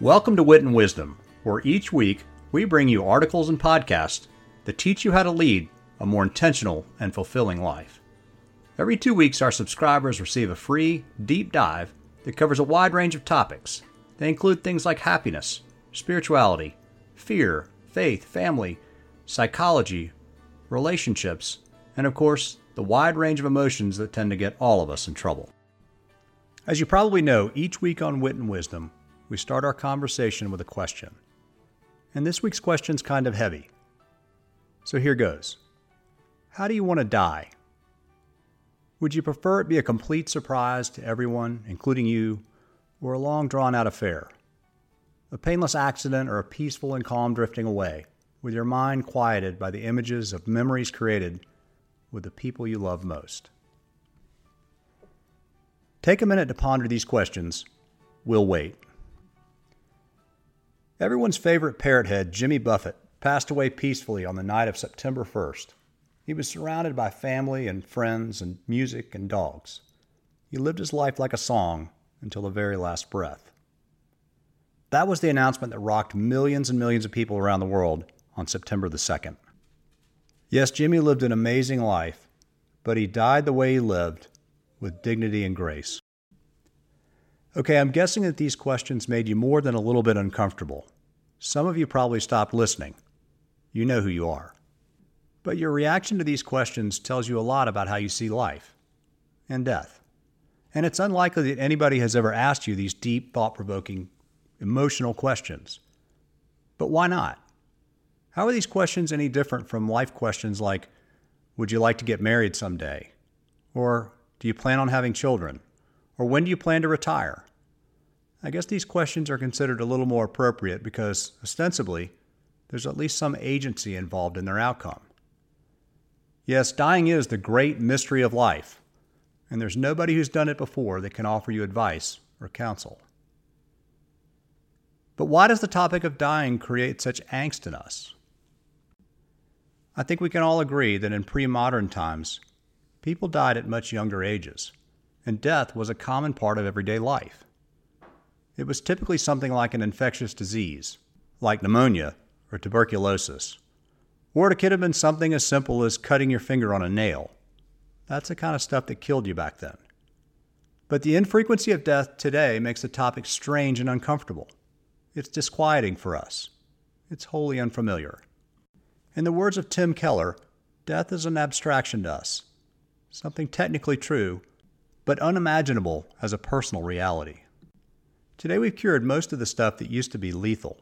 Welcome to Wit and Wisdom, where each week we bring you articles and podcasts that teach you how to lead a more intentional and fulfilling life. Every two weeks, our subscribers receive a free, deep dive that covers a wide range of topics. They include things like happiness, spirituality, fear, faith, family, psychology, relationships, and of course, the wide range of emotions that tend to get all of us in trouble. As you probably know, each week on Wit and Wisdom, we start our conversation with a question. And this week's question's kind of heavy. So here goes How do you want to die? Would you prefer it be a complete surprise to everyone, including you, or a long drawn out affair? A painless accident or a peaceful and calm drifting away, with your mind quieted by the images of memories created with the people you love most? Take a minute to ponder these questions. We'll wait. Everyone's favorite parrot head, Jimmy Buffett, passed away peacefully on the night of September 1st. He was surrounded by family and friends and music and dogs. He lived his life like a song until the very last breath. That was the announcement that rocked millions and millions of people around the world on September the 2nd. Yes, Jimmy lived an amazing life, but he died the way he lived, with dignity and grace. Okay, I'm guessing that these questions made you more than a little bit uncomfortable. Some of you probably stopped listening. You know who you are. But your reaction to these questions tells you a lot about how you see life and death. And it's unlikely that anybody has ever asked you these deep, thought provoking, emotional questions. But why not? How are these questions any different from life questions like Would you like to get married someday? Or Do you plan on having children? Or when do you plan to retire? I guess these questions are considered a little more appropriate because, ostensibly, there's at least some agency involved in their outcome. Yes, dying is the great mystery of life, and there's nobody who's done it before that can offer you advice or counsel. But why does the topic of dying create such angst in us? I think we can all agree that in pre modern times, people died at much younger ages and death was a common part of everyday life. It was typically something like an infectious disease, like pneumonia or tuberculosis. Or it could have been something as simple as cutting your finger on a nail. That's the kind of stuff that killed you back then. But the infrequency of death today makes the topic strange and uncomfortable. It's disquieting for us. It's wholly unfamiliar. In the words of Tim Keller, death is an abstraction to us, something technically true, but unimaginable as a personal reality. Today we've cured most of the stuff that used to be lethal,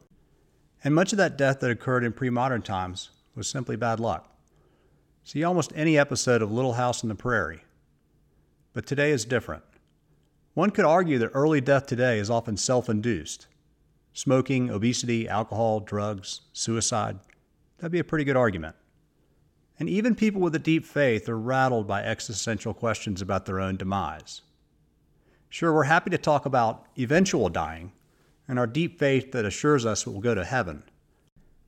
and much of that death that occurred in pre modern times was simply bad luck. See almost any episode of Little House on the Prairie. But today is different. One could argue that early death today is often self induced. Smoking, obesity, alcohol, drugs, suicide. That'd be a pretty good argument. And even people with a deep faith are rattled by existential questions about their own demise. Sure, we're happy to talk about eventual dying and our deep faith that assures us we'll go to heaven,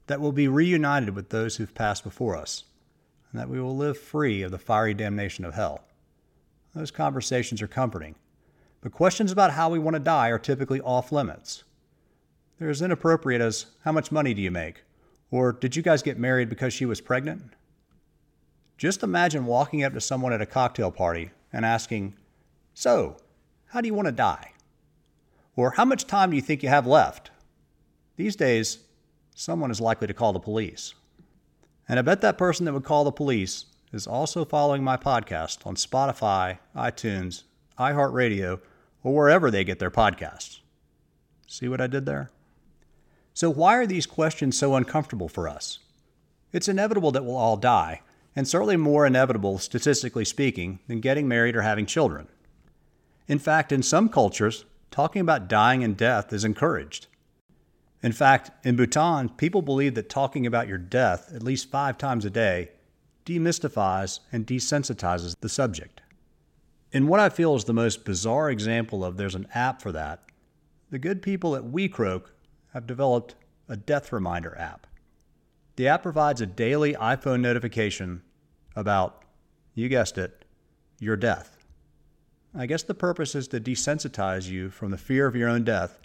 that we'll be reunited with those who've passed before us, and that we will live free of the fiery damnation of hell. Those conversations are comforting, but questions about how we want to die are typically off limits. They're as inappropriate as how much money do you make? Or did you guys get married because she was pregnant? Just imagine walking up to someone at a cocktail party and asking, So, how do you want to die? Or how much time do you think you have left? These days, someone is likely to call the police. And I bet that person that would call the police is also following my podcast on Spotify, iTunes, iHeartRadio, or wherever they get their podcasts. See what I did there? So, why are these questions so uncomfortable for us? It's inevitable that we'll all die, and certainly more inevitable, statistically speaking, than getting married or having children. In fact, in some cultures, talking about dying and death is encouraged. In fact, in Bhutan, people believe that talking about your death at least five times a day demystifies and desensitizes the subject. In what I feel is the most bizarre example of there's an app for that, the good people at WeCroak have developed a death reminder app. The app provides a daily iPhone notification about, you guessed it, your death. I guess the purpose is to desensitize you from the fear of your own death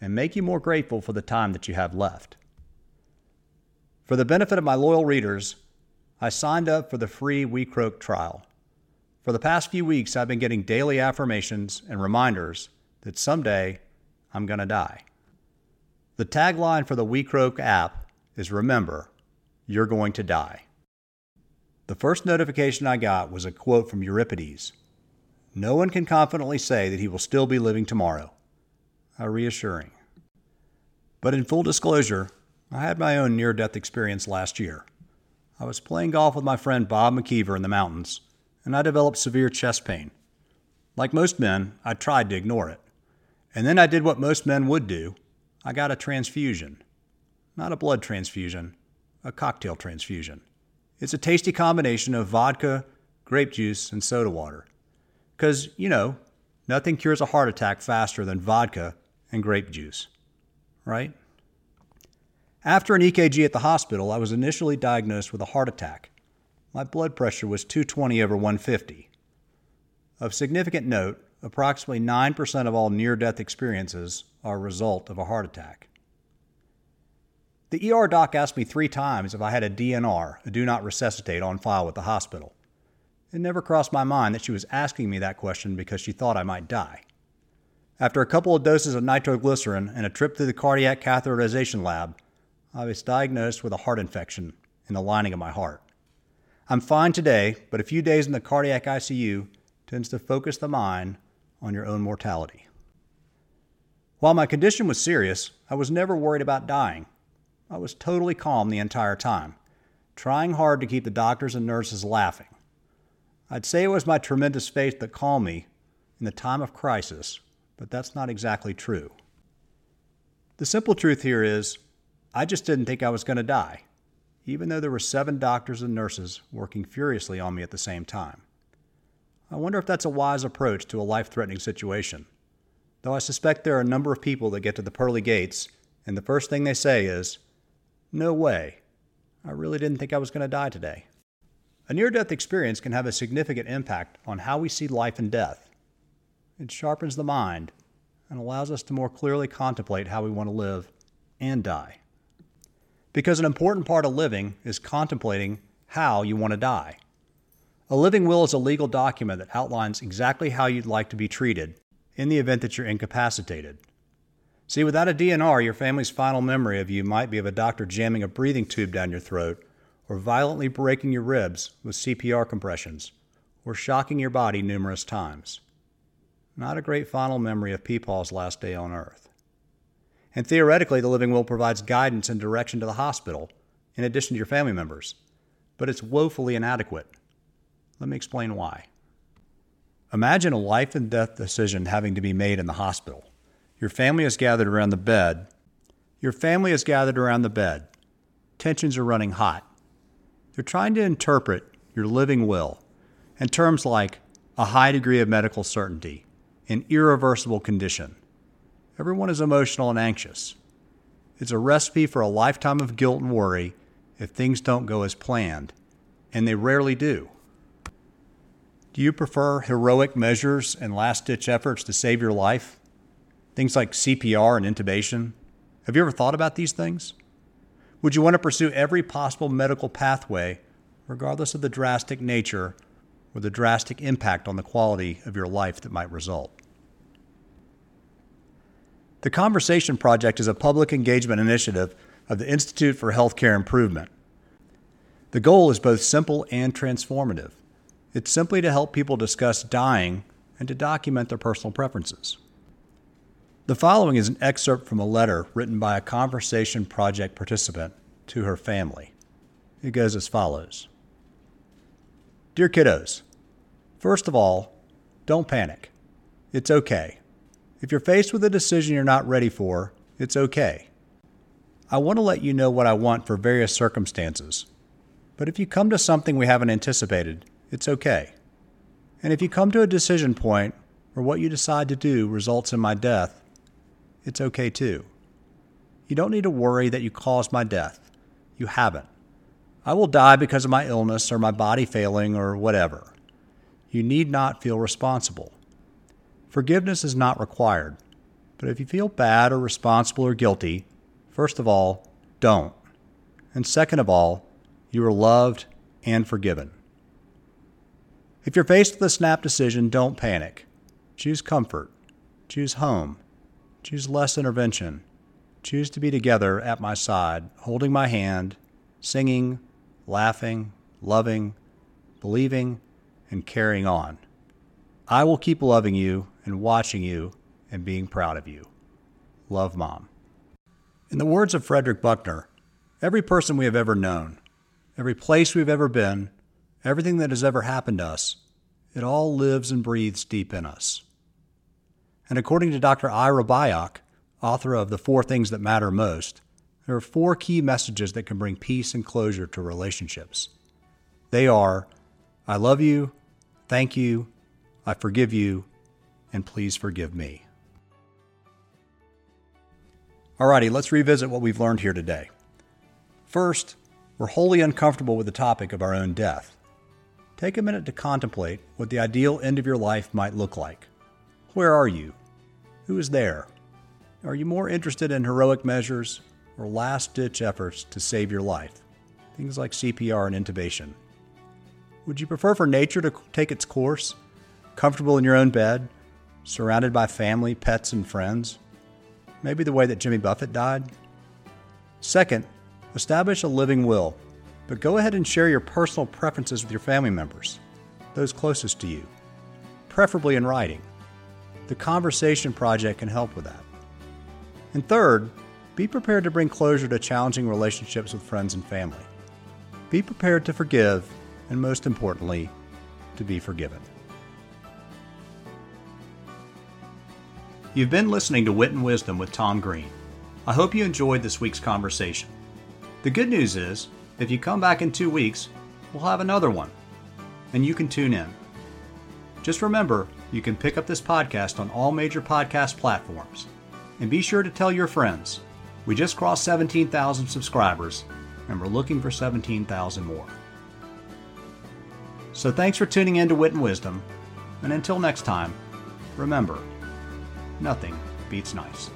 and make you more grateful for the time that you have left. For the benefit of my loyal readers, I signed up for the free WeCroak trial. For the past few weeks, I've been getting daily affirmations and reminders that someday I'm going to die. The tagline for the WeCroak app is Remember, you're going to die. The first notification I got was a quote from Euripides No one can confidently say that he will still be living tomorrow. How reassuring. But in full disclosure, I had my own near death experience last year. I was playing golf with my friend Bob McKeever in the mountains and I developed severe chest pain. Like most men, I tried to ignore it. And then I did what most men would do I got a transfusion. Not a blood transfusion, a cocktail transfusion. It's a tasty combination of vodka, grape juice, and soda water. Because, you know, nothing cures a heart attack faster than vodka and grape juice. Right? After an EKG at the hospital, I was initially diagnosed with a heart attack my blood pressure was 220 over 150. Of significant note, approximately 9% of all near death experiences are a result of a heart attack. The ER doc asked me three times if I had a DNR, a do not resuscitate, on file with the hospital. It never crossed my mind that she was asking me that question because she thought I might die. After a couple of doses of nitroglycerin and a trip through the cardiac catheterization lab, I was diagnosed with a heart infection in the lining of my heart. I'm fine today, but a few days in the cardiac ICU tends to focus the mind on your own mortality. While my condition was serious, I was never worried about dying. I was totally calm the entire time, trying hard to keep the doctors and nurses laughing. I'd say it was my tremendous faith that calmed me in the time of crisis, but that's not exactly true. The simple truth here is, I just didn't think I was going to die even though there were seven doctors and nurses working furiously on me at the same time. I wonder if that's a wise approach to a life threatening situation. Though I suspect there are a number of people that get to the pearly gates, and the first thing they say is, No way. I really didn't think I was going to die today. A near death experience can have a significant impact on how we see life and death. It sharpens the mind and allows us to more clearly contemplate how we want to live and die because an important part of living is contemplating how you want to die. A living will is a legal document that outlines exactly how you'd like to be treated in the event that you're incapacitated. See, without a DNR, your family's final memory of you might be of a doctor jamming a breathing tube down your throat, or violently breaking your ribs with CPR compressions, or shocking your body numerous times. Not a great final memory of Peepaw's last day on Earth. And theoretically, the living will provides guidance and direction to the hospital, in addition to your family members. But it's woefully inadequate. Let me explain why. Imagine a life and death decision having to be made in the hospital. Your family is gathered around the bed. Your family is gathered around the bed. Tensions are running hot. They're trying to interpret your living will in terms like a high degree of medical certainty, an irreversible condition, Everyone is emotional and anxious. It's a recipe for a lifetime of guilt and worry if things don't go as planned, and they rarely do. Do you prefer heroic measures and last ditch efforts to save your life? Things like CPR and intubation? Have you ever thought about these things? Would you want to pursue every possible medical pathway, regardless of the drastic nature or the drastic impact on the quality of your life that might result? The Conversation Project is a public engagement initiative of the Institute for Healthcare Improvement. The goal is both simple and transformative. It's simply to help people discuss dying and to document their personal preferences. The following is an excerpt from a letter written by a Conversation Project participant to her family. It goes as follows Dear kiddos, first of all, don't panic. It's okay. If you're faced with a decision you're not ready for, it's okay. I want to let you know what I want for various circumstances. But if you come to something we haven't anticipated, it's okay. And if you come to a decision point where what you decide to do results in my death, it's okay too. You don't need to worry that you caused my death. You haven't. I will die because of my illness or my body failing or whatever. You need not feel responsible. Forgiveness is not required, But if you feel bad or responsible or guilty, first of all, don't. And second of all, you are loved and forgiven. If you're faced with a snap decision, don't panic. Choose comfort. Choose home. Choose less intervention. Choose to be together at my side, holding my hand, singing, laughing, loving, believing, and carrying on. I will keep loving you and watching you and being proud of you. Love, Mom. In the words of Frederick Buechner, every person we have ever known, every place we've ever been, everything that has ever happened to us, it all lives and breathes deep in us. And according to Dr. Ira Byock, author of The Four Things That Matter Most, there are four key messages that can bring peace and closure to relationships. They are I love you, thank you, I forgive you, and please forgive me. Alrighty, let's revisit what we've learned here today. First, we're wholly uncomfortable with the topic of our own death. Take a minute to contemplate what the ideal end of your life might look like. Where are you? Who is there? Are you more interested in heroic measures or last ditch efforts to save your life? Things like CPR and intubation. Would you prefer for nature to take its course, comfortable in your own bed, surrounded by family, pets, and friends? maybe the way that Jimmy Buffett died. Second, establish a living will, but go ahead and share your personal preferences with your family members, those closest to you, preferably in writing. The Conversation Project can help with that. And third, be prepared to bring closure to challenging relationships with friends and family. Be prepared to forgive, and most importantly, to be forgiven. You've been listening to Wit and Wisdom with Tom Green. I hope you enjoyed this week's conversation. The good news is, if you come back in two weeks, we'll have another one, and you can tune in. Just remember, you can pick up this podcast on all major podcast platforms. And be sure to tell your friends. We just crossed 17,000 subscribers, and we're looking for 17,000 more. So thanks for tuning in to Wit and Wisdom, and until next time, remember, nothing beats nice.